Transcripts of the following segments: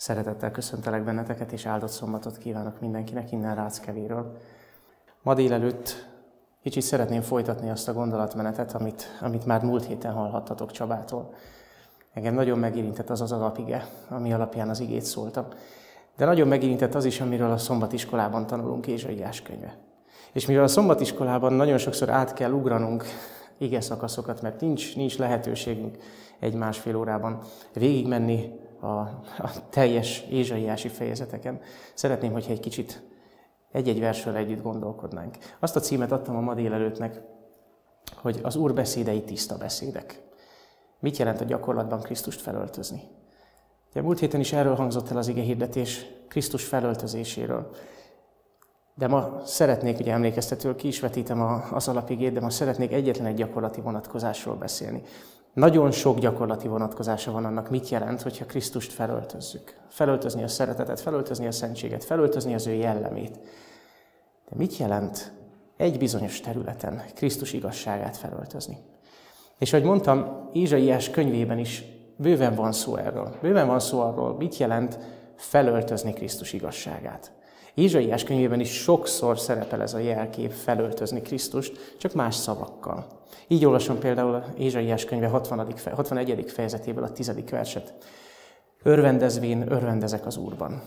Szeretettel köszöntelek benneteket, és áldott szombatot kívánok mindenkinek innen Ráckevéről. Ma délelőtt kicsit szeretném folytatni azt a gondolatmenetet, amit, amit már múlt héten hallhattatok Csabától. Engem nagyon megérintett az az alapige, ami alapján az igét szóltam. De nagyon megérintett az is, amiről a szombatiskolában tanulunk Ézsaiás könyve. És mivel a szombatiskolában nagyon sokszor át kell ugranunk ige szakaszokat, mert nincs, nincs lehetőségünk egy másfél órában végigmenni a, a teljes ézsaiási fejezeteken. Szeretném, hogyha egy kicsit egy-egy versről együtt gondolkodnánk. Azt a címet adtam a ma délelőttnek, hogy az Úr beszédei tiszta beszédek. Mit jelent a gyakorlatban Krisztust felöltözni? Ugye múlt héten is erről hangzott el az ige hirdetés Krisztus felöltözéséről. De ma szeretnék, ugye emlékeztetőről ki is vetítem az alapigét, de ma szeretnék egyetlen egy gyakorlati vonatkozásról beszélni. Nagyon sok gyakorlati vonatkozása van annak, mit jelent, hogyha Krisztust felöltözzük. Felöltözni a szeretetet, felöltözni a szentséget, felöltözni az ő jellemét. De mit jelent egy bizonyos területen Krisztus igazságát felöltözni? És ahogy mondtam, Ézsaiás könyvében is bőven van szó erről. Bőven van szó arról, mit jelent felöltözni Krisztus igazságát. Ézsaiás könyvében is sokszor szerepel ez a jelkép felöltözni Krisztust, csak más szavakkal. Így olvasom például Ézsaiás könyve 60. 61. fejezetéből a 10. verset. Örvendezvén örvendezek az Úrban.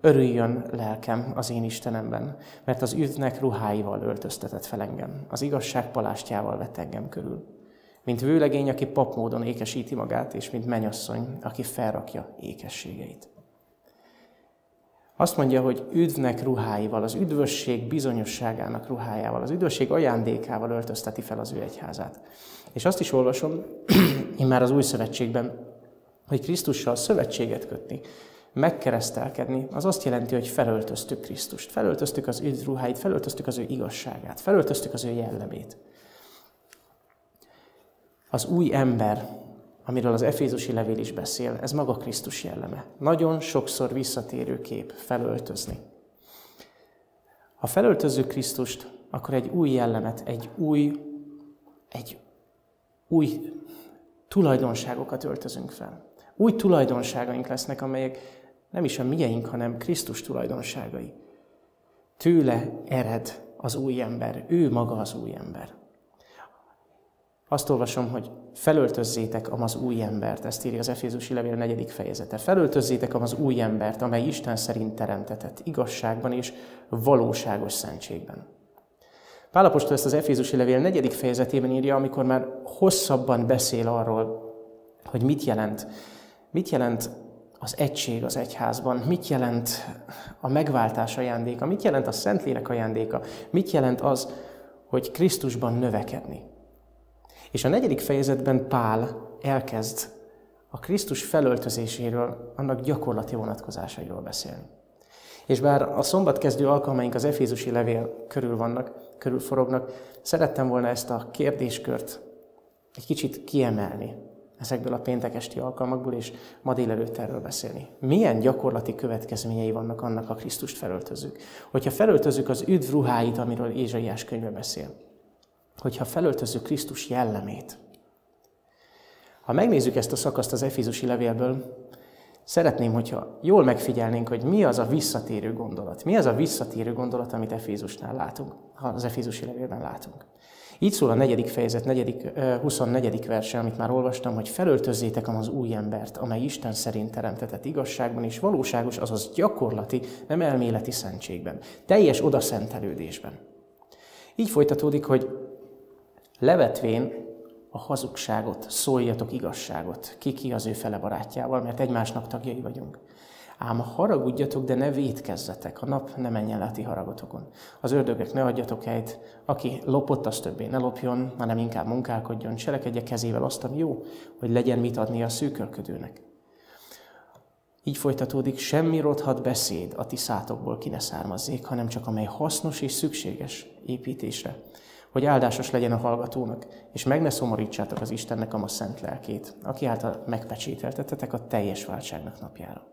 Örüljön lelkem az én Istenemben, mert az üdvnek ruháival öltöztetett fel engem, az igazság palástjával vett engem körül. Mint vőlegény, aki papmódon ékesíti magát, és mint menyasszony, aki felrakja ékességeit. Azt mondja, hogy üdvnek ruháival, az üdvösség bizonyosságának ruhájával, az üdvösség ajándékával öltözteti fel az ő egyházát. És azt is olvasom, én már az új szövetségben, hogy Krisztussal szövetséget kötni, megkeresztelkedni, az azt jelenti, hogy felöltöztük Krisztust. Felöltöztük az üdv ruháit, felöltöztük az ő igazságát, felöltöztük az ő jellemét. Az új ember, amiről az Efézusi levél is beszél, ez maga Krisztus jelleme. Nagyon sokszor visszatérő kép felöltözni. Ha felöltözzük Krisztust, akkor egy új jellemet, egy új, egy új tulajdonságokat öltözünk fel. Új tulajdonságaink lesznek, amelyek nem is a mieink, hanem Krisztus tulajdonságai. Tőle ered az új ember, ő maga az új ember. Azt olvasom, hogy felöltözzétek az új embert, ezt írja az Efézusi levél negyedik fejezete. Felöltözzétek az új embert, amely Isten szerint teremtetett, igazságban és valóságos szentségben. Pálapostól ezt az Efézusi levél negyedik fejezetében írja, amikor már hosszabban beszél arról, hogy mit jelent, mit jelent az egység az egyházban, mit jelent a megváltás ajándéka, mit jelent a Szentlélek ajándéka, mit jelent az, hogy Krisztusban növekedni. És a negyedik fejezetben Pál elkezd a Krisztus felöltözéséről, annak gyakorlati vonatkozásairól beszélni. És bár a szombat kezdő alkalmaink az Efézusi levél körül vannak, körül forognak, szerettem volna ezt a kérdéskört egy kicsit kiemelni ezekből a péntekesti alkalmakból, és ma délelőtt erről beszélni. Milyen gyakorlati következményei vannak annak, a Krisztust felöltözzük? Hogyha felöltözzük az üdv ruháit, amiről Ézsaiás könyve beszél, hogyha felöltözzük Krisztus jellemét. Ha megnézzük ezt a szakaszt az Efézusi levélből, szeretném, hogyha jól megfigyelnénk, hogy mi az a visszatérő gondolat. Mi az a visszatérő gondolat, amit Efézusnál látunk, az Efézusi levélben látunk. Így szól a negyedik fejezet, negyedik, 24. verse, amit már olvastam, hogy felöltözzétek az új embert, amely Isten szerint teremtetett igazságban és valóságos, azaz gyakorlati, nem elméleti szentségben, teljes odaszentelődésben. Így folytatódik, hogy Levetvén a hazugságot, szóljatok igazságot, ki ki az ő fele barátjával, mert egymásnak tagjai vagyunk. Ám haragudjatok, de ne védkezzetek, a nap ne menjen le a ti haragotokon. Az ördögek ne adjatok helyt, aki lopott, az többé ne lopjon, hanem inkább munkálkodjon, cselekedje kezével azt, ami jó, hogy legyen mit adni a szűkölködőnek. Így folytatódik, semmi rothat beszéd a ti szátokból ki ne származzék, hanem csak amely hasznos és szükséges építésre, hogy áldásos legyen a hallgatónak, és meg ne szomorítsátok az Istennek a ma szent lelkét, aki által megpecsételtetetek a teljes váltságnak napjára.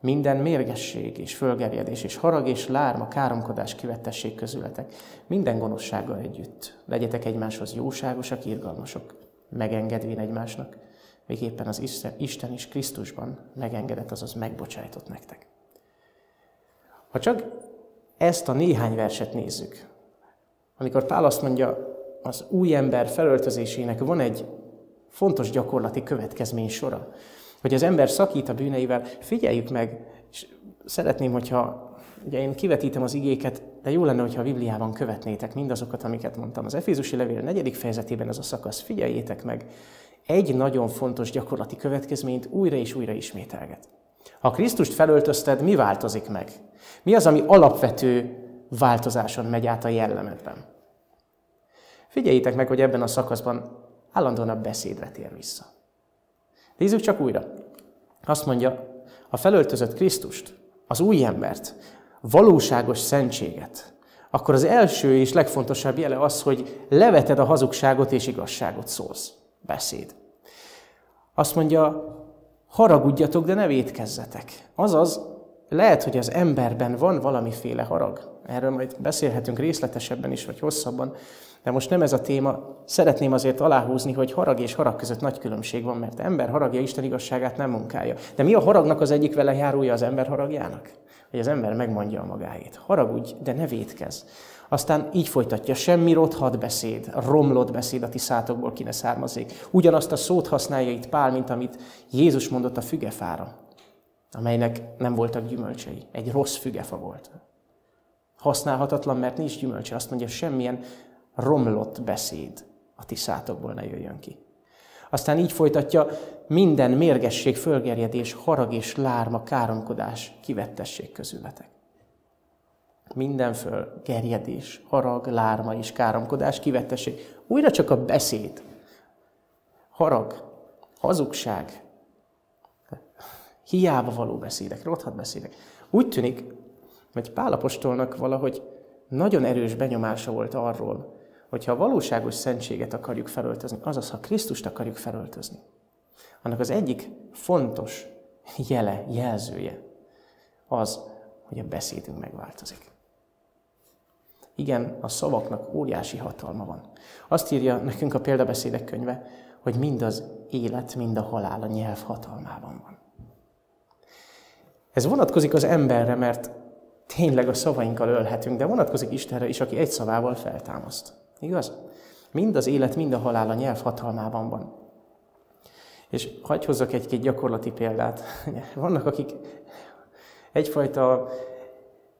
Minden mérgesség és fölgerjedés és harag és lárma, káromkodás kivettessék közületek, minden gonoszsággal együtt. Legyetek egymáshoz jóságosak, irgalmasok, megengedvén egymásnak, még éppen az Isten is Krisztusban megengedett, azaz megbocsájtott nektek. Ha csak ezt a néhány verset nézzük, amikor Pál azt mondja, az új ember felöltözésének van egy fontos gyakorlati következmény sora, hogy az ember szakít a bűneivel, figyeljük meg, és szeretném, hogyha ugye én kivetítem az igéket, de jó lenne, hogyha a Bibliában követnétek mindazokat, amiket mondtam. Az Efézusi Levél negyedik fejezetében ez a szakasz, figyeljétek meg, egy nagyon fontos gyakorlati következményt újra és újra ismételget. Ha Krisztust felöltözted, mi változik meg? Mi az, ami alapvető változáson megy át a jellemedben? Figyeljétek meg, hogy ebben a szakaszban állandóan a beszédre tér vissza. Nézzük csak újra. Azt mondja, ha felöltözött Krisztust, az új embert, valóságos szentséget, akkor az első és legfontosabb jele az, hogy leveted a hazugságot és igazságot szólsz. Beszéd. Azt mondja, haragudjatok, de ne védkezzetek. Azaz, lehet, hogy az emberben van valamiféle harag. Erről majd beszélhetünk részletesebben is, vagy hosszabban, de most nem ez a téma. Szeretném azért aláhúzni, hogy harag és harag között nagy különbség van, mert ember haragja Isten igazságát nem munkálja. De mi a haragnak az egyik vele járója az ember haragjának? Hogy az ember megmondja a magáét. Haragudj, de ne védkezz. Aztán így folytatja, semmi rothat beszéd, romlott beszéd a ti szátokból ki ne származik. Ugyanazt a szót használja itt Pál, mint amit Jézus mondott a fügefára, amelynek nem voltak gyümölcsei. Egy rossz fügefa volt. Használhatatlan, mert nincs gyümölcse. Azt mondja, semmilyen romlott beszéd a ti ne jöjjön ki. Aztán így folytatja, minden mérgesség, fölgerjedés, harag és lárma, káromkodás kivettessék közületek. Minden fölgerjedés, harag, lárma és káromkodás kivettessék. Újra csak a beszéd, harag, hazugság, hiába való beszédek, rothat beszédek. Úgy tűnik, hogy Pálapostolnak valahogy nagyon erős benyomása volt arról, hogyha a valóságos szentséget akarjuk felöltözni, azaz, ha Krisztust akarjuk felöltözni, annak az egyik fontos jele, jelzője az, hogy a beszédünk megváltozik. Igen, a szavaknak óriási hatalma van. Azt írja nekünk a példabeszédek könyve, hogy mind az élet, mind a halál a nyelv hatalmában van. Ez vonatkozik az emberre, mert tényleg a szavainkkal ölhetünk, de vonatkozik Istenre is, aki egy szavával feltámaszt. Igaz? Mind az élet, mind a halál a nyelv hatalmában van. És hagyj hozzak egy-két gyakorlati példát. Vannak, akik egyfajta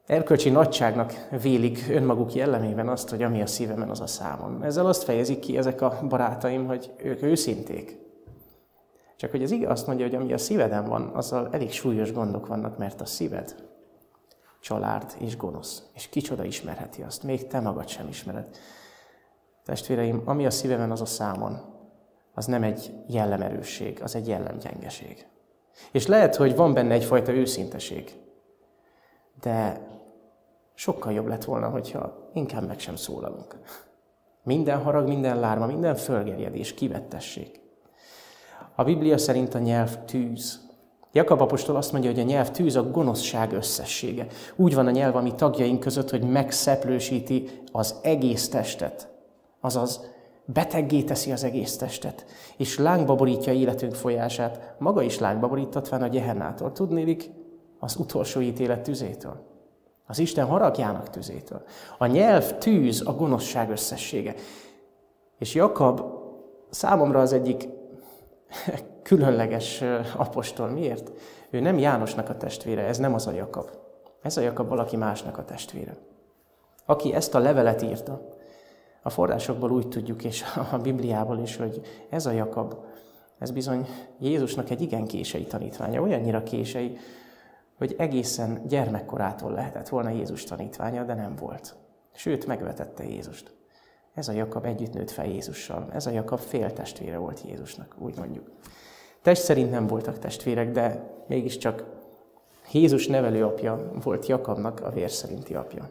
erkölcsi nagyságnak vélik önmaguk jellemében azt, hogy ami a szívemen, az a számon. Ezzel azt fejezik ki ezek a barátaim, hogy ők őszinték. Csak hogy az ige azt mondja, hogy ami a szíveden van, azzal elég súlyos gondok vannak, mert a szíved család és gonosz. És kicsoda ismerheti azt, még te magad sem ismered. Testvéreim, ami a szívemen, az a számon, az nem egy jellemerősség, az egy jellemgyengeség. És lehet, hogy van benne egyfajta őszinteség, de sokkal jobb lett volna, hogyha inkább meg sem szólalunk. Minden harag, minden lárma, minden fölgerjedés, kivettesség. A Biblia szerint a nyelv tűz. Jakab apostol azt mondja, hogy a nyelv tűz a gonoszság összessége. Úgy van a nyelv, ami tagjaink között, hogy megszeplősíti az egész testet. Azaz, beteggé teszi az egész testet, és lángba borítja életünk folyását, maga is lángba borítatván a gyehennától. Tudnélik, az utolsó ítélet tüzétől. Az Isten haragjának tüzétől. A nyelv tűz a gonoszság összessége. És Jakab számomra az egyik különleges apostol. Miért? Ő nem Jánosnak a testvére, ez nem az a Jakab. Ez a Jakab valaki másnak a testvére. Aki ezt a levelet írta, a forrásokból úgy tudjuk, és a Bibliából is, hogy ez a Jakab, ez bizony Jézusnak egy igen kései tanítványa, olyannyira kései, hogy egészen gyermekkorától lehetett volna Jézus tanítványa, de nem volt. Sőt, megvetette Jézust. Ez a Jakab együtt nőtt fel Jézussal. Ez a Jakab féltestvére volt Jézusnak, úgy mondjuk. Test szerint nem voltak testvérek, de mégiscsak Jézus nevelőapja volt Jakabnak a vér szerinti apja.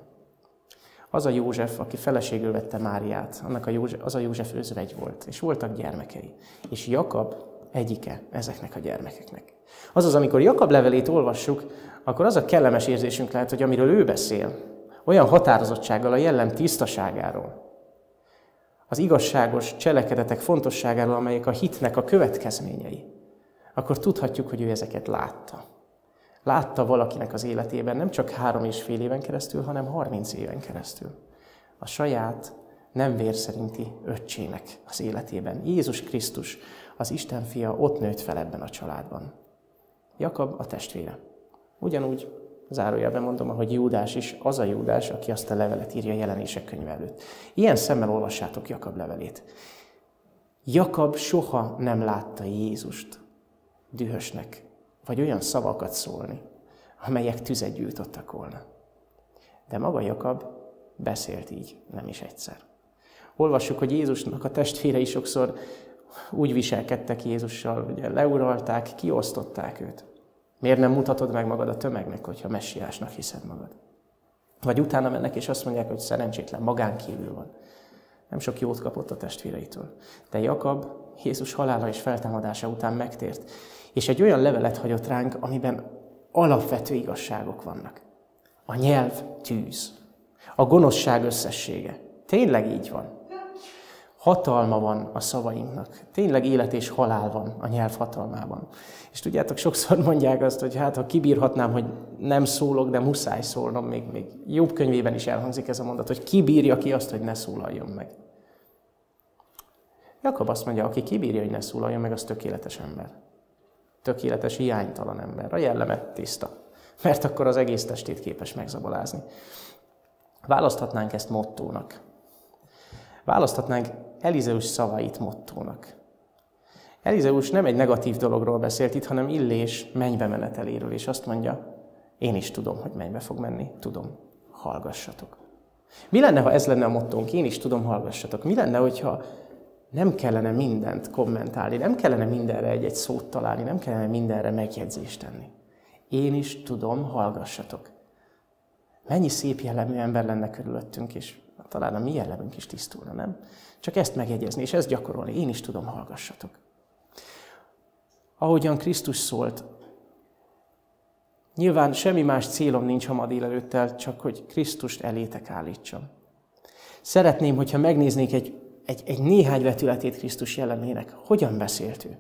Az a József, aki feleségül vette Máriát, annak a József, az a József özvegy volt, és voltak gyermekei. És Jakab egyike ezeknek a gyermekeknek. Azaz, amikor Jakab levelét olvassuk, akkor az a kellemes érzésünk lehet, hogy amiről ő beszél, olyan határozottsággal a jellem tisztaságáról, az igazságos cselekedetek fontosságáról, amelyek a hitnek a következményei, akkor tudhatjuk, hogy ő ezeket látta. Látta valakinek az életében nem csak három és fél éven keresztül, hanem harminc éven keresztül. A saját nem vér szerinti öccsének az életében. Jézus Krisztus, az Isten fia ott nőtt fel ebben a családban. Jakab a testvére. Ugyanúgy zárójelben mondom, hogy Júdás is az a Júdás, aki azt a levelet írja jelenések könyve előtt. Ilyen szemmel olvassátok Jakab levelét. Jakab soha nem látta Jézust dühösnek, vagy olyan szavakat szólni, amelyek tüzet gyújtottak volna. De maga Jakab beszélt így, nem is egyszer. Olvassuk, hogy Jézusnak a testvérei sokszor úgy viselkedtek Jézussal, hogy leuralták, kiosztották őt. Miért nem mutatod meg magad a tömegnek, hogyha messiásnak hiszed magad? Vagy utána mennek és azt mondják, hogy szerencsétlen, magán kívül van. Nem sok jót kapott a testvéreitől. De Jakab Jézus halála és feltámadása után megtért, és egy olyan levelet hagyott ránk, amiben alapvető igazságok vannak. A nyelv tűz. A gonoszság összessége. Tényleg így van. Hatalma van a szavainknak. Tényleg élet és halál van a nyelv hatalmában. És tudjátok, sokszor mondják azt, hogy hát ha kibírhatnám, hogy nem szólok, de muszáj szólnom, még, még jobb könyvében is elhangzik ez a mondat, hogy kibírja ki azt, hogy ne szólaljon meg. Jakab azt mondja, aki kibírja, hogy ne szólaljon meg, az tökéletes ember. Tökéletes, hiánytalan ember. A jellemet tiszta. Mert akkor az egész testét képes megzabolázni. Választhatnánk ezt mottónak. Választhatnánk Elizeus szavait mottónak. Elizeus nem egy negatív dologról beszélt itt, hanem Illés mennybe meneteléről, és azt mondja, én is tudom, hogy mennybe fog menni, tudom, hallgassatok. Mi lenne, ha ez lenne a mottónk, én is tudom, hallgassatok? Mi lenne, hogyha nem kellene mindent kommentálni, nem kellene mindenre egy-egy szót találni, nem kellene mindenre megjegyzést tenni. Én is tudom, hallgassatok. Mennyi szép jellemű ember lenne körülöttünk, és talán a mi jellemünk is tisztulna, nem? Csak ezt megjegyezni, és ezt gyakorolni. Én is tudom, hallgassatok. Ahogyan Krisztus szólt, nyilván semmi más célom nincs ha ma délelőttel, csak hogy Krisztust elétek állítsam. Szeretném, hogyha megnéznék egy, egy, egy néhány vetületét Krisztus jellemének. Hogyan beszélt ő?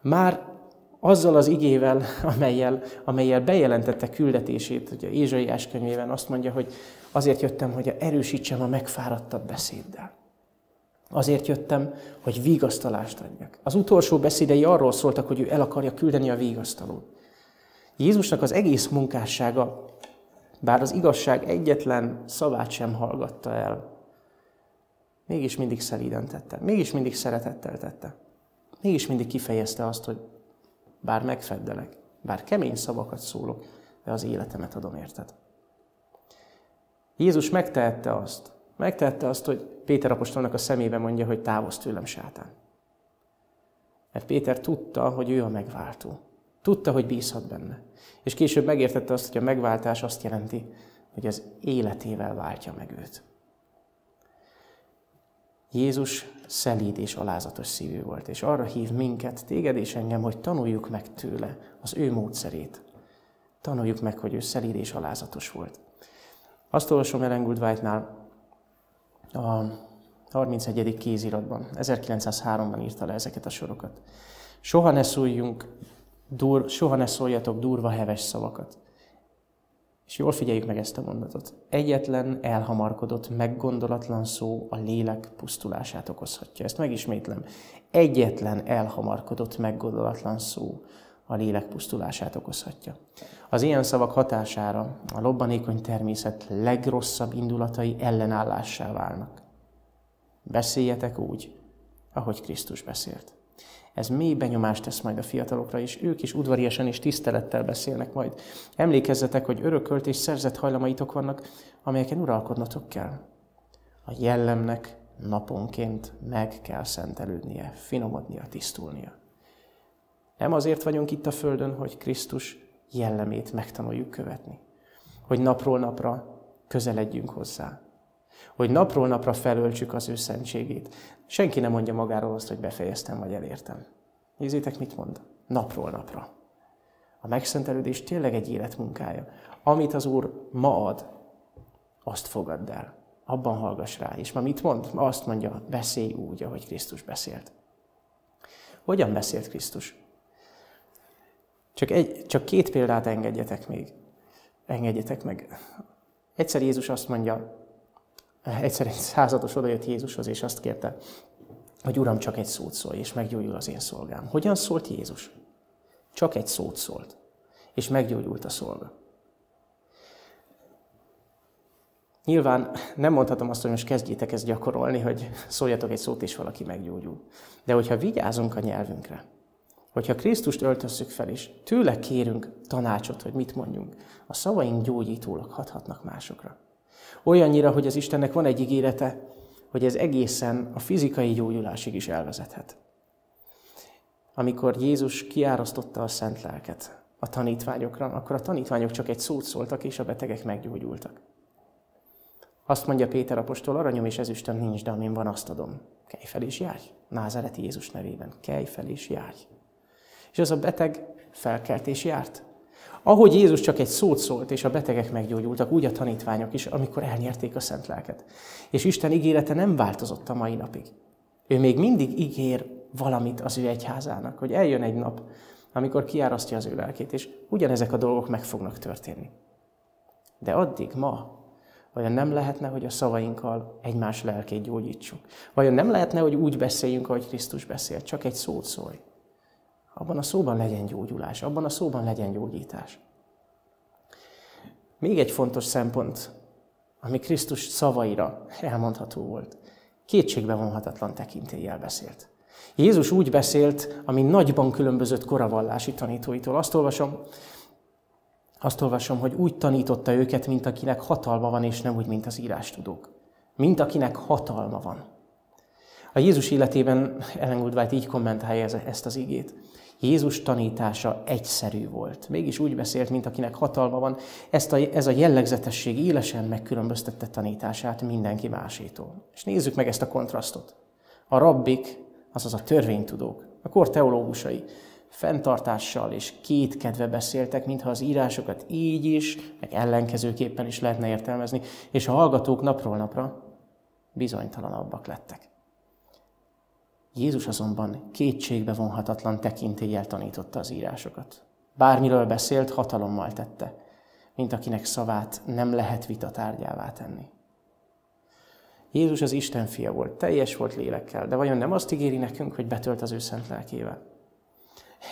Már azzal az igével, amelyel, amelyel bejelentette küldetését, ugye Ézsaiás könyvében azt mondja, hogy azért jöttem, hogy erősítsem a megfáradtabb beszéddel. Azért jöttem, hogy vigasztalást adjak. Az utolsó beszédei arról szóltak, hogy ő el akarja küldeni a vigasztalót. Jézusnak az egész munkássága, bár az igazság egyetlen szavát sem hallgatta el, mégis mindig szelíden tette, mégis mindig szeretettel tette. Mégis mindig kifejezte azt, hogy bár megfeddelek, bár kemény szavakat szólok, de az életemet adom érted. Jézus megtehette azt, megtehette azt, hogy Péter apostolnak a szemébe mondja, hogy távozz tőlem, sátán. Mert Péter tudta, hogy ő a megváltó. Tudta, hogy bízhat benne. És később megértette azt, hogy a megváltás azt jelenti, hogy az életével váltja meg őt. Jézus szelíd és alázatos szívű volt, és arra hív minket, téged és engem, hogy tanuljuk meg tőle az ő módszerét. Tanuljuk meg, hogy ő szelíd és alázatos volt. Azt olvasom Ellen Goodwhite-nál a 31. kéziratban, 1903-ban írta le ezeket a sorokat. Soha ne szóljunk, dur, soha ne szóljatok durva, heves szavakat. És jól figyeljük meg ezt a mondatot. Egyetlen elhamarkodott, meggondolatlan szó a lélek pusztulását okozhatja. Ezt megismétlem. Egyetlen elhamarkodott, meggondolatlan szó a lélek pusztulását okozhatja. Az ilyen szavak hatására a lobbanékony természet legrosszabb indulatai ellenállássá válnak. Beszéljetek úgy, ahogy Krisztus beszélt. Ez mély benyomást tesz majd a fiatalokra, és ők is udvariasan és tisztelettel beszélnek majd. Emlékezzetek, hogy örökölt és szerzett hajlamaitok vannak, amelyeken uralkodnotok kell. A jellemnek naponként meg kell szentelődnie, finomodnia, tisztulnia. Nem azért vagyunk itt a Földön, hogy Krisztus jellemét megtanuljuk követni. Hogy napról napra közeledjünk hozzá. Hogy napról napra felöltsük az ő szentségét. Senki nem mondja magáról azt, hogy befejeztem vagy elértem. Nézzétek, mit mond? Napról napra. A megszentelődés tényleg egy életmunkája. Amit az Úr ma ad, azt fogadd el. abban hallgass rá. És ma mit mond? Ma azt mondja, beszélj úgy, ahogy Krisztus beszélt. Hogyan beszélt Krisztus? Csak, egy, csak két példát engedjetek még. Engedjetek meg. Egyszer Jézus azt mondja, egyszer egy százados odajött Jézushoz, és azt kérte, hogy Uram, csak egy szót szólj, és meggyógyul az én szolgám. Hogyan szólt Jézus? Csak egy szót szólt, és meggyógyult a szolga. Nyilván nem mondhatom azt, hogy most kezdjétek ezt gyakorolni, hogy szóljatok egy szót, és valaki meggyógyul. De hogyha vigyázunk a nyelvünkre, hogyha Krisztust öltözzük fel, és tőle kérünk tanácsot, hogy mit mondjunk, a szavaink gyógyítólag hathatnak másokra. Olyannyira, hogy az Istennek van egy ígérete, hogy ez egészen a fizikai gyógyulásig is elvezethet. Amikor Jézus kiárasztotta a szent lelket a tanítványokra, akkor a tanítványok csak egy szót szóltak, és a betegek meggyógyultak. Azt mondja Péter apostol, aranyom és ezüstöm nincs, de amin van, azt adom. Kelj fel és járj. Názereti Jézus nevében. Kelj fel és járj. És az a beteg felkelt járt. Ahogy Jézus csak egy szót szólt, és a betegek meggyógyultak, úgy a tanítványok is, amikor elnyerték a szent lelket. És Isten ígérete nem változott a mai napig. Ő még mindig ígér valamit az ő egyházának, hogy eljön egy nap, amikor kiárasztja az ő lelkét, és ugyanezek a dolgok meg fognak történni. De addig, ma, Vajon nem lehetne, hogy a szavainkkal egymás lelkét gyógyítsuk? Vajon nem lehetne, hogy úgy beszéljünk, ahogy Krisztus beszélt, csak egy szót szólj? Abban a szóban legyen gyógyulás, abban a szóban legyen gyógyítás. Még egy fontos szempont, ami Krisztus szavaira elmondható volt. Kétségbe vonhatatlan tekintéllyel beszélt. Jézus úgy beszélt, ami nagyban különbözött koravallási tanítóitól. Azt olvasom, azt olvasom, hogy úgy tanította őket, mint akinek hatalma van, és nem úgy, mint az írástudók. Mint akinek hatalma van. A Jézus életében Ellen Goodwhite így kommentálja ezt az igét. Jézus tanítása egyszerű volt. Mégis úgy beszélt, mint akinek hatalma van. Ezt a, ez a jellegzetesség élesen megkülönböztette tanítását mindenki másétól. És nézzük meg ezt a kontrasztot. A rabbik, azaz a törvénytudók, a kor teológusai fenntartással és kétkedve beszéltek, mintha az írásokat így is, meg ellenkezőképpen is lehetne értelmezni, és a hallgatók napról napra bizonytalanabbak lettek. Jézus azonban kétségbe vonhatatlan tekintéllyel tanította az írásokat. Bármiről beszélt, hatalommal tette, mint akinek szavát nem lehet vita tárgyává tenni. Jézus az Isten fia volt, teljes volt lélekkel, de vajon nem azt ígéri nekünk, hogy betölt az ő szent lelkével?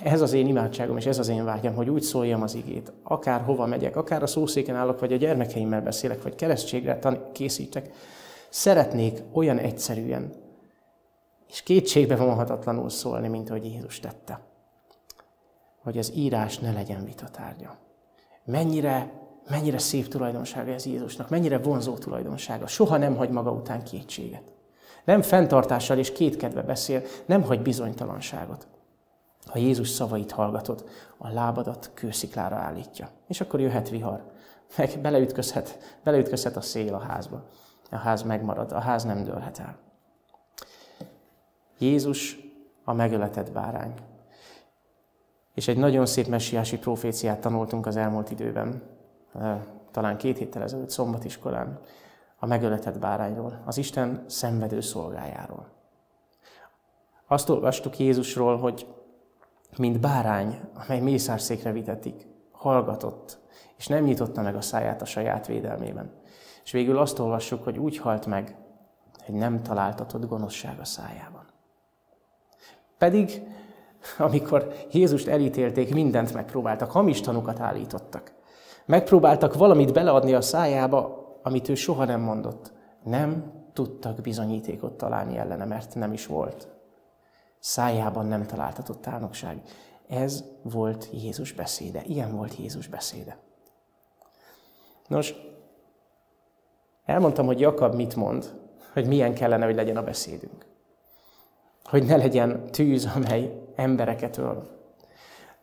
Ez az én imádságom, és ez az én vágyam, hogy úgy szóljam az igét. Akár hova megyek, akár a szószéken állok, vagy a gyermekeimmel beszélek, vagy keresztségre készítek. Szeretnék olyan egyszerűen, és kétségbe vonhatatlanul szólni, mint ahogy Jézus tette. Hogy az írás ne legyen vitatárgya. Mennyire, mennyire szép tulajdonsága ez Jézusnak, mennyire vonzó tulajdonsága. Soha nem hagy maga után kétséget. Nem fenntartással és kétkedve beszél, nem hagy bizonytalanságot. Ha Jézus szavait hallgatod, a lábadat kősziklára állítja. És akkor jöhet vihar. Meg beleütközhet, beleütközhet a szél a házba. A ház megmarad, a ház nem dőlhet el. Jézus a megöletett bárány. És egy nagyon szép messiási proféciát tanultunk az elmúlt időben, talán két héttel ezelőtt, szombatiskolán, a megöletett bárányról, az Isten szenvedő szolgájáról. Azt olvastuk Jézusról, hogy mint bárány, amely mészárszékre vitetik, hallgatott, és nem nyitotta meg a száját a saját védelmében. És végül azt olvassuk, hogy úgy halt meg, hogy nem találtatott gonoszság a szájában. Pedig, amikor Jézust elítélték, mindent megpróbáltak, hamis tanukat állítottak. Megpróbáltak valamit beleadni a szájába, amit ő soha nem mondott. Nem tudtak bizonyítékot találni ellene, mert nem is volt szájában nem találtatott álnokság. Ez volt Jézus beszéde. Ilyen volt Jézus beszéde. Nos, elmondtam, hogy Jakab mit mond, hogy milyen kellene, hogy legyen a beszédünk. Hogy ne legyen tűz, amely embereket öl.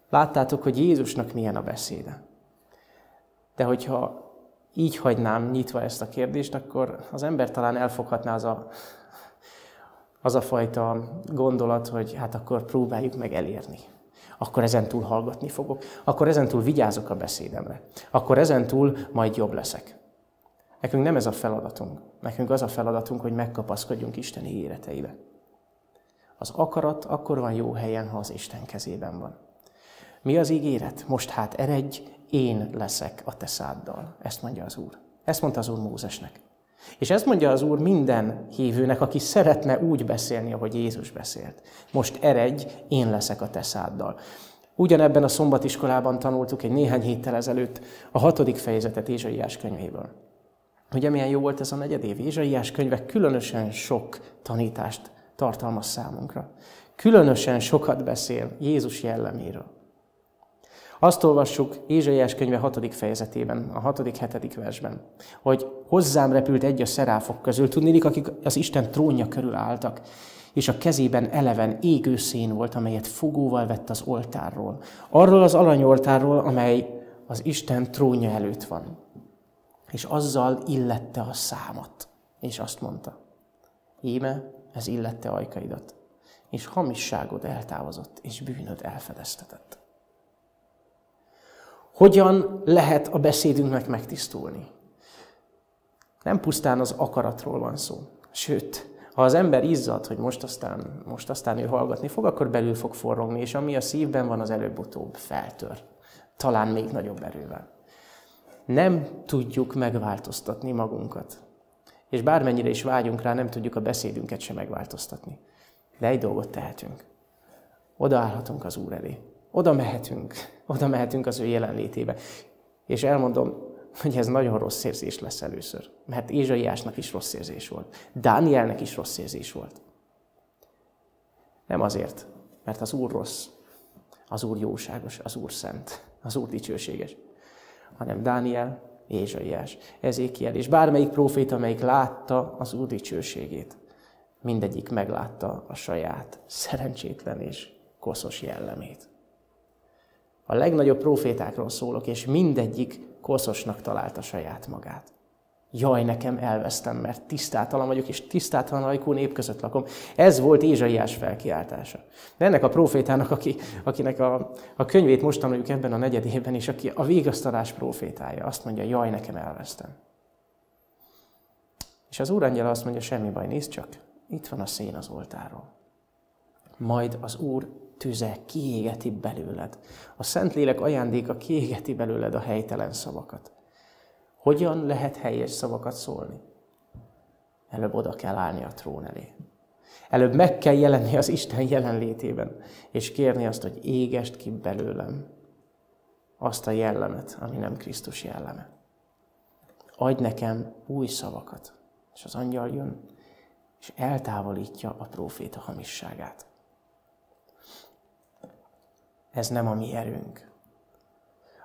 Láttátok, hogy Jézusnak milyen a beszéde. De hogyha így hagynám nyitva ezt a kérdést, akkor az ember talán elfoghatná az a az a fajta gondolat, hogy hát akkor próbáljuk meg elérni. Akkor ezentúl hallgatni fogok, akkor ezentúl vigyázok a beszédemre, akkor ezentúl majd jobb leszek. Nekünk nem ez a feladatunk. Nekünk az a feladatunk, hogy megkapaszkodjunk Isten ígéreteibe. Az akarat akkor van jó helyen, ha az Isten kezében van. Mi az ígéret? Most hát eredj, én leszek a te száddal. Ezt mondja az Úr. Ezt mondta az Úr Mózesnek. És ezt mondja az Úr minden hívőnek, aki szeretne úgy beszélni, ahogy Jézus beszélt. Most eredj, én leszek a te száddal. Ugyanebben a szombatiskolában tanultuk egy néhány héttel ezelőtt a hatodik fejezetet Ézsaiás könyvéből. Ugye milyen jó volt ez a negyed év? Ézsaiás könyve különösen sok tanítást tartalmaz számunkra. Különösen sokat beszél Jézus jelleméről. Azt olvassuk Ézsaiás könyve 6. fejezetében, a 6.-7. versben, hogy hozzám repült egy a szeráfok közül, tudnélik, akik az Isten trónja körül álltak, és a kezében eleven égő szén volt, amelyet fogóval vett az oltárról. Arról az alanyoltárról, amely az Isten trónja előtt van. És azzal illette a számat. És azt mondta, íme, ez illette ajkaidat, és hamisságod eltávozott, és bűnöd elfedeztetett. Hogyan lehet a beszédünknek megtisztulni? Nem pusztán az akaratról van szó. Sőt, ha az ember izzad, hogy most aztán, most aztán ő hallgatni fog, akkor belül fog forrongni, és ami a szívben van, az előbb-utóbb feltör. Talán még nagyobb erővel. Nem tudjuk megváltoztatni magunkat. És bármennyire is vágyunk rá, nem tudjuk a beszédünket sem megváltoztatni. De egy dolgot tehetünk. Odaállhatunk az Úr elé. Oda mehetünk. Oda mehetünk az ő jelenlétébe. És elmondom, hogy ez nagyon rossz érzés lesz először. Mert Ézsaiásnak is rossz érzés volt. Dánielnek is rossz érzés volt. Nem azért, mert az Úr rossz, az Úr jóságos, az Úr szent, az Úr dicsőséges, hanem Dániel, Ézsaiás, Ezékiel, és bármelyik prófét, amelyik látta az Úr dicsőségét, mindegyik meglátta a saját szerencsétlen és koszos jellemét. A legnagyobb profétákról szólok, és mindegyik koszosnak találta saját magát. Jaj, nekem elvesztem, mert tisztátalan vagyok, és tisztátalan ajkú nép között lakom. Ez volt Ézsaiás felkiáltása. De ennek a profétának, aki, akinek a, a könyvét most tanuljuk ebben a negyedében, és aki a végasztalás profétája, azt mondja, jaj, nekem elvesztem. És az úr azt mondja, semmi baj, nézd csak, itt van a szén az oltáról. Majd az Úr tüze kiégeti belőled. A Szentlélek ajándéka kiégeti belőled a helytelen szavakat. Hogyan lehet helyes szavakat szólni? Előbb oda kell állni a trón elé. Előbb meg kell jelenni az Isten jelenlétében, és kérni azt, hogy égest ki belőlem azt a jellemet, ami nem Krisztus jelleme. Adj nekem új szavakat. És az angyal jön, és eltávolítja a próféta hamisságát. Ez nem a mi erőnk.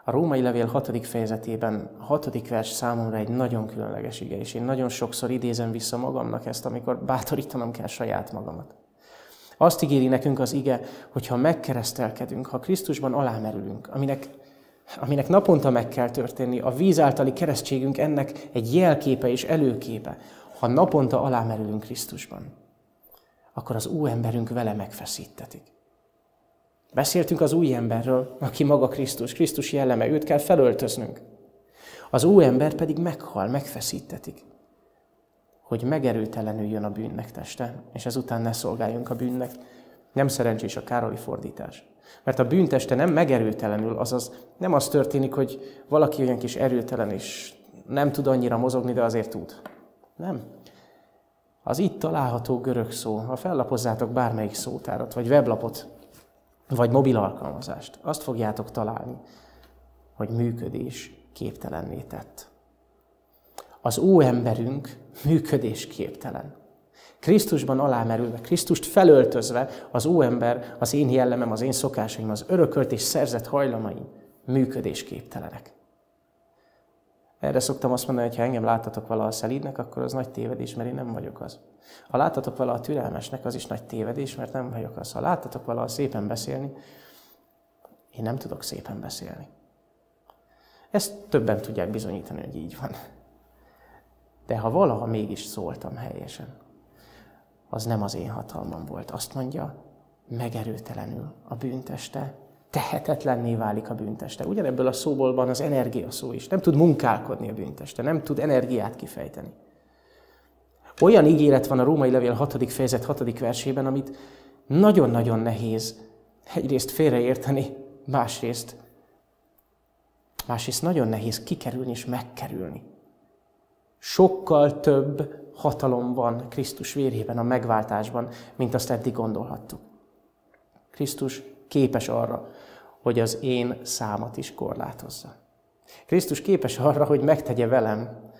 A római levél hatodik fejezetében, a hatodik vers számomra egy nagyon különleges ige, és én nagyon sokszor idézem vissza magamnak ezt, amikor bátorítanom kell saját magamat. Azt ígéri nekünk az ige, hogy ha megkeresztelkedünk, ha Krisztusban alámerülünk, aminek, aminek naponta meg kell történni, a víz általi keresztségünk ennek egy jelképe és előképe, ha naponta alámerülünk Krisztusban, akkor az új emberünk vele megfeszítetik. Beszéltünk az új emberről, aki maga Krisztus, Krisztus jelleme, őt kell felöltöznünk. Az új ember pedig meghal, megfeszítetik, hogy megerőtelenüljön a bűnnek teste, és ezután ne szolgáljunk a bűnnek. Nem szerencsés a Károli fordítás. Mert a bűnteste nem megerőtelenül, azaz nem az történik, hogy valaki olyan kis erőtelen, és nem tud annyira mozogni, de azért tud. Nem. Az itt található görög szó, ha fellapozzátok bármelyik szótárat, vagy weblapot, vagy mobil alkalmazást, azt fogjátok találni, hogy működés képtelenné tett. Az óemberünk működés képtelen. Krisztusban alámerülve, Krisztust felöltözve az óember, az én jellemem, az én szokásaim, az örökölt és szerzett hajlamaim működésképtelenek. Erre szoktam azt mondani, hogy ha engem láttatok vala a szelídnek, akkor az nagy tévedés, mert én nem vagyok az. Ha láttatok vala a türelmesnek, az is nagy tévedés, mert nem vagyok az. Ha láttatok vala a szépen beszélni, én nem tudok szépen beszélni. Ezt többen tudják bizonyítani, hogy így van. De ha valaha mégis szóltam helyesen, az nem az én hatalmam volt. Azt mondja, megerőtelenül a bűnteste tehetetlenné válik a bűnteste. Ugyanebből a szóból van az energia szó is. Nem tud munkálkodni a bűnteste, nem tud energiát kifejteni. Olyan ígéret van a római levél 6. fejezet 6. versében, amit nagyon-nagyon nehéz egyrészt félreérteni, másrészt, másrészt nagyon nehéz kikerülni és megkerülni. Sokkal több hatalom van Krisztus vérében, a megváltásban, mint azt eddig gondolhattuk. Krisztus képes arra, hogy az én számat is korlátozza. Krisztus képes arra, hogy megtegye velem,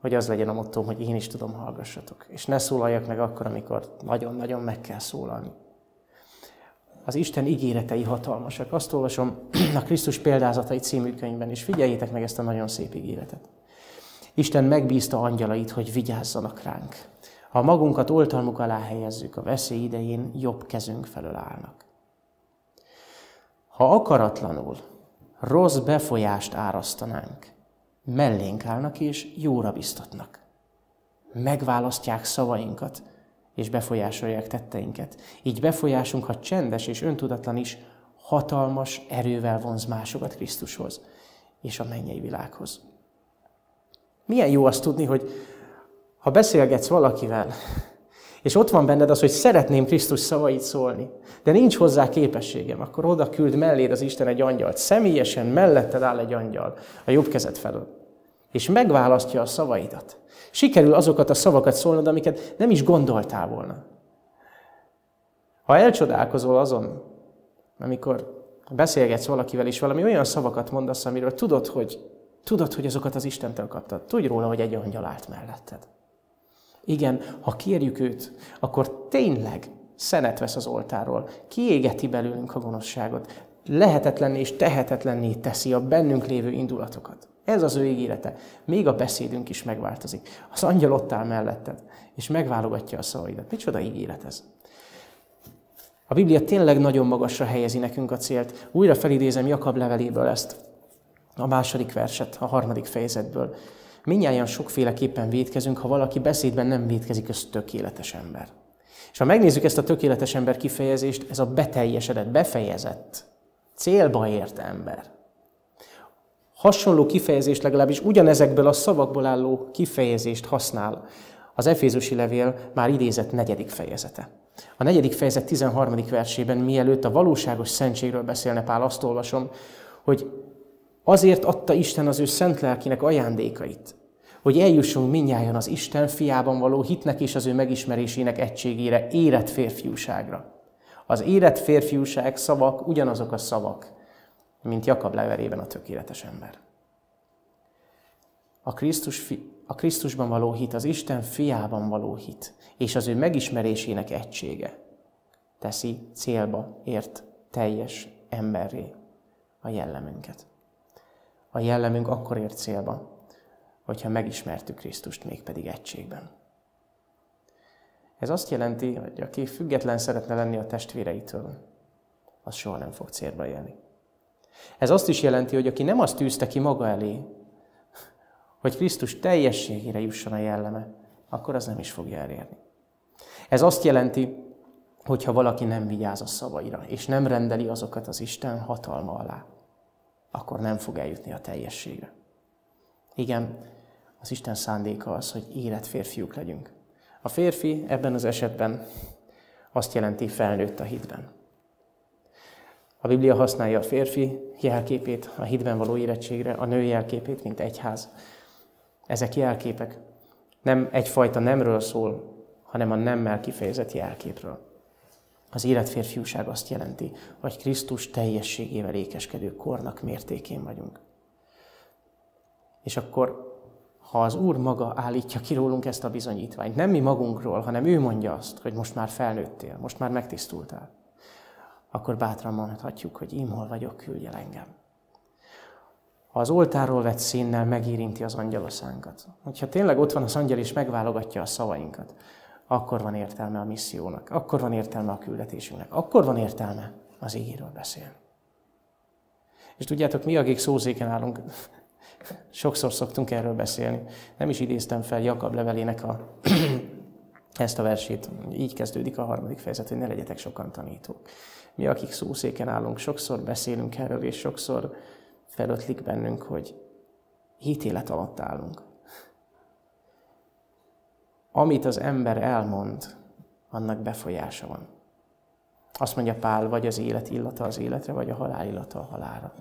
hogy az legyen a mottóm, hogy én is tudom, hallgassatok. És ne szólaljak meg akkor, amikor nagyon-nagyon meg kell szólalni. Az Isten ígéretei hatalmasak. Azt olvasom a Krisztus példázatai című könyvben, és figyeljétek meg ezt a nagyon szép ígéretet. Isten megbízta angyalait, hogy vigyázzanak ránk. Ha magunkat oltalmuk alá helyezzük, a veszély idején jobb kezünk felől állnak. Ha akaratlanul rossz befolyást árasztanánk, mellénk állnak és jóra biztatnak. Megválasztják szavainkat, és befolyásolják tetteinket. Így befolyásunk, ha csendes és öntudatlan is, hatalmas erővel vonz másokat Krisztushoz és a mennyei világhoz. Milyen jó azt tudni, hogy ha beszélgetsz valakivel, és ott van benned az, hogy szeretném Krisztus szavait szólni, de nincs hozzá képességem, akkor oda küld melléd az Isten egy angyalt. Személyesen melletted áll egy angyal a jobb kezed felől. És megválasztja a szavaidat. Sikerül azokat a szavakat szólnod, amiket nem is gondoltál volna. Ha elcsodálkozol azon, amikor beszélgetsz valakivel, és valami olyan szavakat mondasz, amiről tudod, hogy, tudod, hogy azokat az Istentől kaptad. Tudj róla, hogy egy angyal állt melletted. Igen, ha kérjük őt, akkor tényleg szenet vesz az oltáról, kiégeti belőlünk a gonoszságot, lehetetlenné és tehetetlenné teszi a bennünk lévő indulatokat. Ez az ő ígérete. Még a beszédünk is megváltozik. Az angyal ott áll melletted, és megválogatja a szavaidat. Micsoda ígéret ez? A Biblia tényleg nagyon magasra helyezi nekünk a célt. Újra felidézem Jakab leveléből ezt, a második verset, a harmadik fejezetből. Minnyáján sokféleképpen védkezünk, ha valaki beszédben nem védkezik, az tökéletes ember. És ha megnézzük ezt a tökéletes ember kifejezést, ez a beteljesedett, befejezett, célba ért ember. Hasonló kifejezést legalábbis ugyanezekből a szavakból álló kifejezést használ az Efézusi levél már idézett negyedik fejezete. A negyedik fejezet 13. versében, mielőtt a valóságos szentségről beszélne Pál, azt olvasom, hogy azért adta Isten az ő szent lelkinek ajándékait, hogy eljussunk minnyáján az Isten fiában való hitnek és az ő megismerésének egységére, érett férfiúságra. Az érett férfiúság szavak ugyanazok a szavak, mint Jakab leverében a tökéletes ember. A, Krisztus fi, a Krisztusban való hit, az Isten fiában való hit, és az ő megismerésének egysége teszi célba ért teljes emberré a jellemünket. A jellemünk akkor ért célba, hogyha megismertük Krisztust mégpedig egységben. Ez azt jelenti, hogy aki független szeretne lenni a testvéreitől, az soha nem fog célba élni. Ez azt is jelenti, hogy aki nem azt tűzte ki maga elé, hogy Krisztus teljességére jusson a jelleme, akkor az nem is fogja elérni. Ez azt jelenti, hogy ha valaki nem vigyáz a szavaira, és nem rendeli azokat az Isten hatalma alá, akkor nem fog eljutni a teljességre. Igen, az Isten szándéka az, hogy élet férfiuk legyünk. A férfi ebben az esetben azt jelenti felnőtt a hitben. A Biblia használja a férfi jelképét a hitben való érettségre, a nő jelképét, mint egyház. Ezek jelképek nem egyfajta nemről szól, hanem a nemmel kifejezett jelképről. Az életférfiúság azt jelenti, hogy Krisztus teljességével ékeskedő kornak mértékén vagyunk. És akkor, ha az Úr maga állítja ki rólunk ezt a bizonyítványt, nem mi magunkról, hanem ő mondja azt, hogy most már felnőttél, most már megtisztultál, akkor bátran mondhatjuk, hogy én hol vagyok, küldje engem. Ha az oltáról vett színnel megérinti az angyaloszánkat, hogyha tényleg ott van az angyal és megválogatja a szavainkat, akkor van értelme a missziónak, akkor van értelme a küldetésünknek, akkor van értelme az ígéről beszélni. És tudjátok, mi, akik szózéken állunk, sokszor szoktunk erről beszélni. Nem is idéztem fel Jakab levelének a, ezt a versét. Így kezdődik a harmadik fejezet, hogy ne legyetek sokan tanítók. Mi, akik szószéken állunk, sokszor beszélünk erről, és sokszor felötlik bennünk, hogy ítélet alatt állunk. Amit az ember elmond, annak befolyása van. Azt mondja Pál, vagy az élet illata az életre, vagy a halál illata a halára.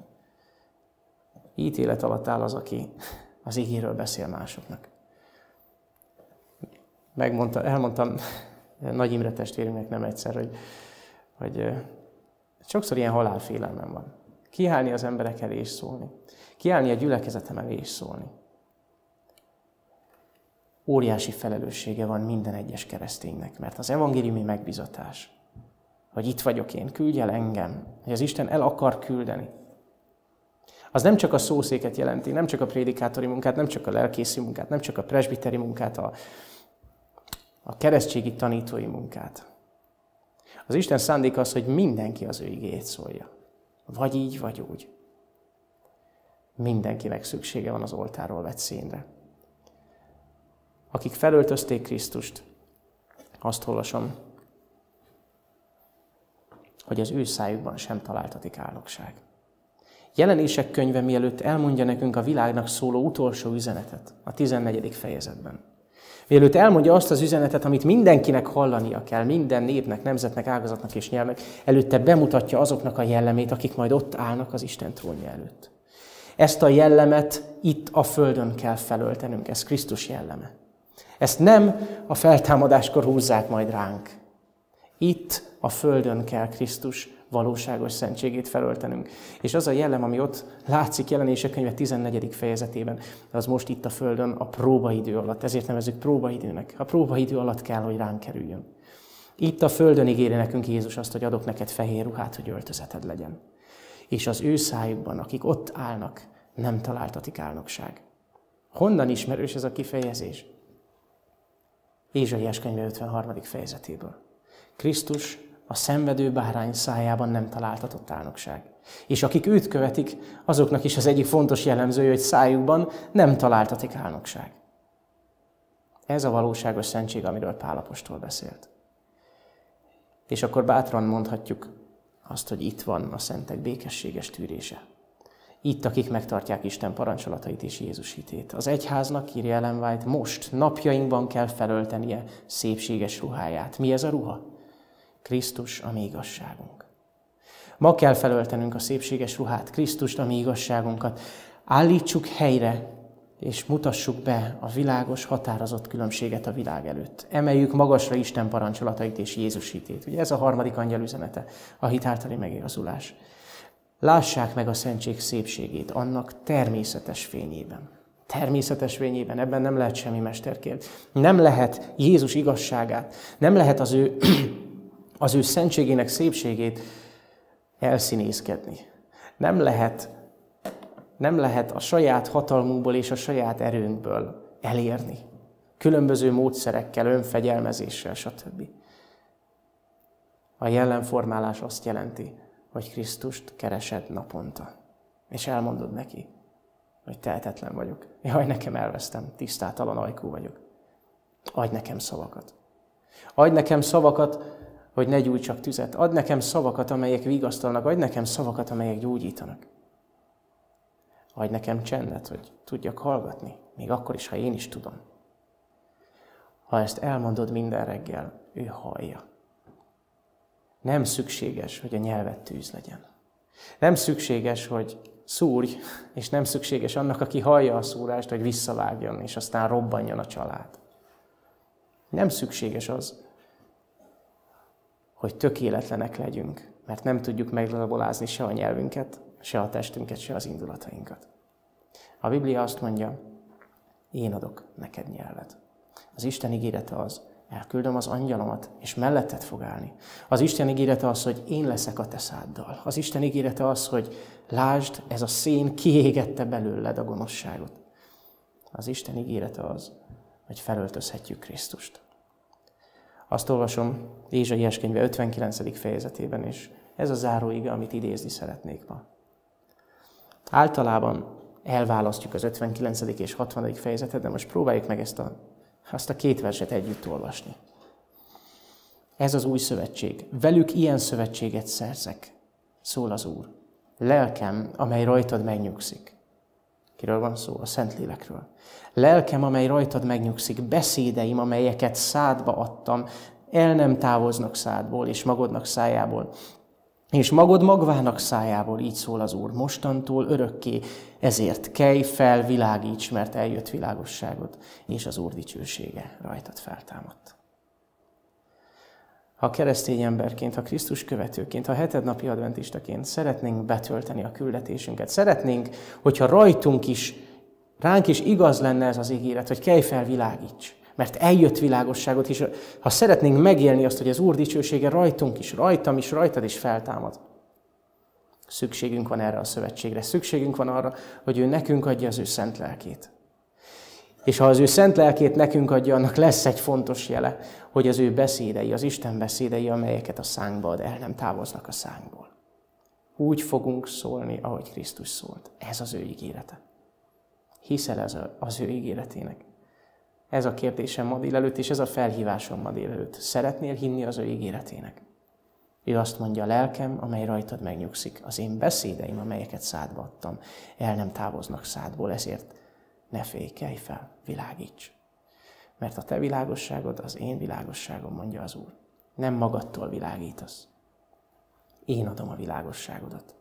Ítélet alatt áll az, aki az ígéről beszél másoknak. Megmondta, elmondtam Nagy Imre testvérünknek nem egyszer, hogy, hogy sokszor ilyen halálfélelmem van. Kiállni az emberek elé és szólni. Kiállni a gyülekezetem elé és szólni. Óriási felelőssége van minden egyes kereszténynek, mert az evangéliumi megbizatás, hogy itt vagyok én, küldj el engem, hogy az Isten el akar küldeni. Az nem csak a szószéket jelenti, nem csak a prédikátori munkát, nem csak a lelkészi munkát, nem csak a presbiteri munkát, a, a keresztségi tanítói munkát. Az Isten szándék az, hogy mindenki az ő igéjét szólja. Vagy így, vagy úgy. Mindenkinek szüksége van az oltáról vett színre. Akik felöltözték Krisztust, azt olvasom, hogy az ő szájukban sem találtatik állogság. Jelenések könyve mielőtt elmondja nekünk a világnak szóló utolsó üzenetet, a 14. fejezetben. Mielőtt elmondja azt az üzenetet, amit mindenkinek hallania kell, minden népnek, nemzetnek, ágazatnak és nyelvnek, előtte bemutatja azoknak a jellemét, akik majd ott állnak az Isten trónja előtt. Ezt a jellemet itt a Földön kell felöltenünk, ez Krisztus jelleme. Ezt nem a feltámadáskor húzzák majd ránk. Itt a Földön kell Krisztus valóságos szentségét felöltenünk. És az a jellem, ami ott látszik jelenések könyve 14. fejezetében, az most itt a Földön a próbaidő alatt. Ezért nevezzük próbaidőnek. A próbaidő alatt kell, hogy ránk kerüljön. Itt a Földön ígéri nekünk Jézus azt, hogy adok neked fehér ruhát, hogy öltözeted legyen. És az ő szájukban, akik ott állnak, nem találtatik álnokság. Honnan ismerős ez a kifejezés? Ézsaiás könyve 53. fejezetéből. Krisztus a szenvedő bárány szájában nem találtatott álnokság. És akik őt követik, azoknak is az egyik fontos jellemzője, hogy szájukban nem találtatik álnokság. Ez a valóságos szentség, amiről Pálapostól beszélt. És akkor bátran mondhatjuk azt, hogy itt van a szentek békességes tűrése. Itt, akik megtartják Isten parancsolatait és Jézus hitét. Az egyháznak, írja Ellen White, most, napjainkban kell felöltenie szépséges ruháját. Mi ez a ruha? Krisztus, a mi igazságunk. Ma kell felöltenünk a szépséges ruhát, Krisztust, a mi igazságunkat. Állítsuk helyre, és mutassuk be a világos, határozott különbséget a világ előtt. Emeljük magasra Isten parancsolatait és Jézus hitét. Ugye ez a harmadik angyal üzenete, a hitáltali megigazulás. Lássák meg a szentség szépségét annak természetes fényében. Természetes fényében, ebben nem lehet semmi mesterkélt. Nem lehet Jézus igazságát, nem lehet az ő az ő szentségének szépségét elszínészkedni. Nem lehet, nem lehet a saját hatalmunkból és a saját erőnkből elérni. Különböző módszerekkel, önfegyelmezéssel, stb. A jelenformálás azt jelenti, hogy Krisztust keresed naponta. És elmondod neki, hogy tehetetlen vagyok. Jaj, nekem elvesztem, tisztátalan ajkú vagyok. Adj nekem szavakat. Adj nekem szavakat, hogy ne gyújtsak tüzet. Ad nekem szavakat, amelyek vigasztalnak, adj nekem szavakat, amelyek gyógyítanak. Adj nekem csendet, hogy tudjak hallgatni, még akkor is, ha én is tudom. Ha ezt elmondod minden reggel, ő hallja. Nem szükséges, hogy a nyelvet tűz legyen. Nem szükséges, hogy szúrj, és nem szükséges annak, aki hallja a szúrást, hogy visszavágjon, és aztán robbanjon a család. Nem szükséges az, hogy tökéletlenek legyünk, mert nem tudjuk meglabolázni se a nyelvünket, se a testünket, se az indulatainkat. A Biblia azt mondja, én adok neked nyelvet. Az Isten ígérete az, elküldöm az angyalomat, és melletted fog állni. Az Isten ígérete az, hogy én leszek a te száddal. Az Isten ígérete az, hogy lásd, ez a szén kiégette belőled a gonoszságot. Az Isten ígérete az, hogy felöltözhetjük Krisztust. Azt olvasom Ézsaiás könyve 59. fejezetében, és ez a záróiga, amit idézni szeretnék ma. Általában elválasztjuk az 59. és 60. fejezetet, de most próbáljuk meg ezt a, azt a két verset együtt olvasni. Ez az új szövetség. Velük ilyen szövetséget szerzek, szól az Úr. Lelkem, amely rajtad megnyugszik. Kiről van szó? A Szentlélekről. Lelkem, amely rajtad megnyugszik, beszédeim, amelyeket szádba adtam, el nem távoznak szádból és magodnak szájából. És magod magvának szájából, így szól az Úr, mostantól örökké, ezért kelj fel, világíts, mert eljött világosságod, és az Úr dicsősége rajtad feltámadt. Ha keresztény emberként, ha Krisztus követőként, ha hetednapi adventistaként szeretnénk betölteni a küldetésünket, szeretnénk, hogyha rajtunk is, ránk is igaz lenne ez az ígéret, hogy kelj fel, világíts, mert eljött világosságot, és ha szeretnénk megélni azt, hogy az Úr dicsősége rajtunk is, rajtam is, rajtad is feltámad, szükségünk van erre a szövetségre, szükségünk van arra, hogy ő nekünk adja az ő szent lelkét. És ha az ő szent lelkét nekünk adja, annak lesz egy fontos jele, hogy az ő beszédei, az Isten beszédei, amelyeket a szánkba ad, el nem távoznak a szánkból. Úgy fogunk szólni, ahogy Krisztus szólt. Ez az ő ígérete. Hiszel ez az ő ígéretének? Ez a kérdésem ma délelőtt, és ez a felhívásom ma délelőtt. Szeretnél hinni az ő ígéretének? Ő azt mondja, lelkem, amely rajtad megnyugszik, az én beszédeim, amelyeket szádba adtam, el nem távoznak szádból, ezért ne fékelj fel, világíts. Mert a te világosságod az én világosságom, mondja az Úr. Nem magadtól világítasz. Én adom a világosságodat.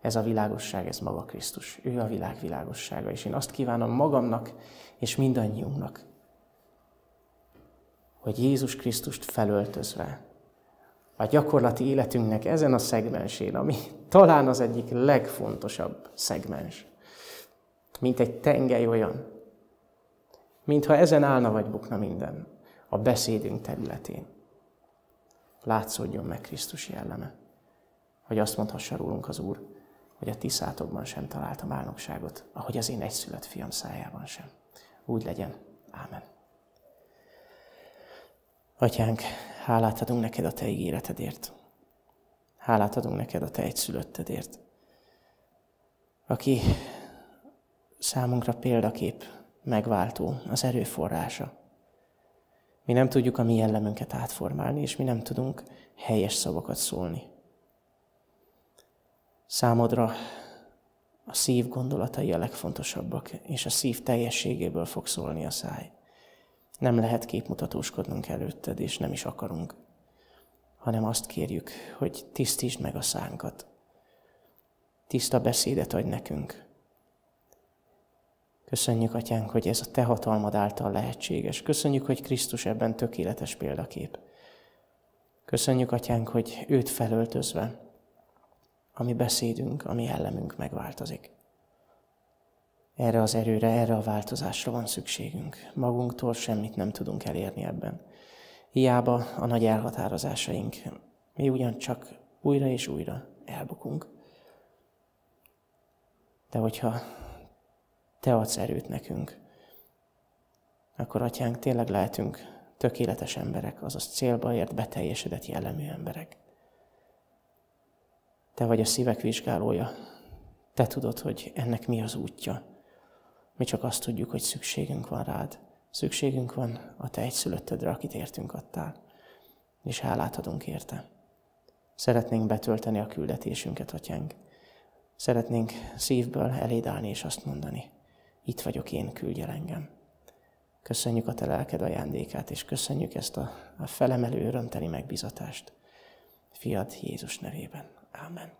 Ez a világosság, ez maga Krisztus. Ő a világ világossága, és én azt kívánom magamnak és mindannyiunknak, hogy Jézus Krisztust felöltözve a gyakorlati életünknek ezen a szegmensén, ami talán az egyik legfontosabb szegmens, mint egy tengely olyan, mintha ezen állna vagy bukna minden, a beszédünk területén. Látszódjon meg Krisztus jelleme, hogy azt mondhassa rólunk az Úr, hogy a ti szátokban sem találtam álnokságot, ahogy az én egyszülött fiam szájában sem. Úgy legyen. Ámen. Atyánk, hálát adunk neked a te ígéretedért. Hálát adunk neked a te egyszülöttedért, aki számunkra példakép, megváltó, az erőforrása. Mi nem tudjuk a mi jellemünket átformálni, és mi nem tudunk helyes szavakat szólni. Számodra a szív gondolatai a legfontosabbak, és a szív teljességéből fog szólni a száj. Nem lehet képmutatóskodnunk előtted, és nem is akarunk, hanem azt kérjük, hogy tisztítsd meg a szánkat. Tiszta beszédet adj nekünk, Köszönjük, Atyánk, hogy ez a Te hatalmad által lehetséges. Köszönjük, hogy Krisztus ebben tökéletes példakép. Köszönjük, Atyánk, hogy őt felöltözve, ami beszédünk, ami jellemünk megváltozik. Erre az erőre, erre a változásra van szükségünk. Magunktól semmit nem tudunk elérni ebben. Hiába a nagy elhatározásaink, mi ugyancsak újra és újra elbukunk. De hogyha te adsz erőt nekünk. Akkor, atyánk, tényleg lehetünk tökéletes emberek, azaz célba ért, beteljesedett jellemű emberek. Te vagy a szívek vizsgálója. Te tudod, hogy ennek mi az útja. Mi csak azt tudjuk, hogy szükségünk van rád. Szükségünk van a te egyszülöttödre, akit értünk adtál. És hálát adunk érte. Szeretnénk betölteni a küldetésünket, atyánk. Szeretnénk szívből eléd állni és azt mondani, itt vagyok én, küldj el engem. Köszönjük a te lelked ajándékát, és köszönjük ezt a, a felemelő örömteli megbizatást. Fiad Jézus nevében. Amen.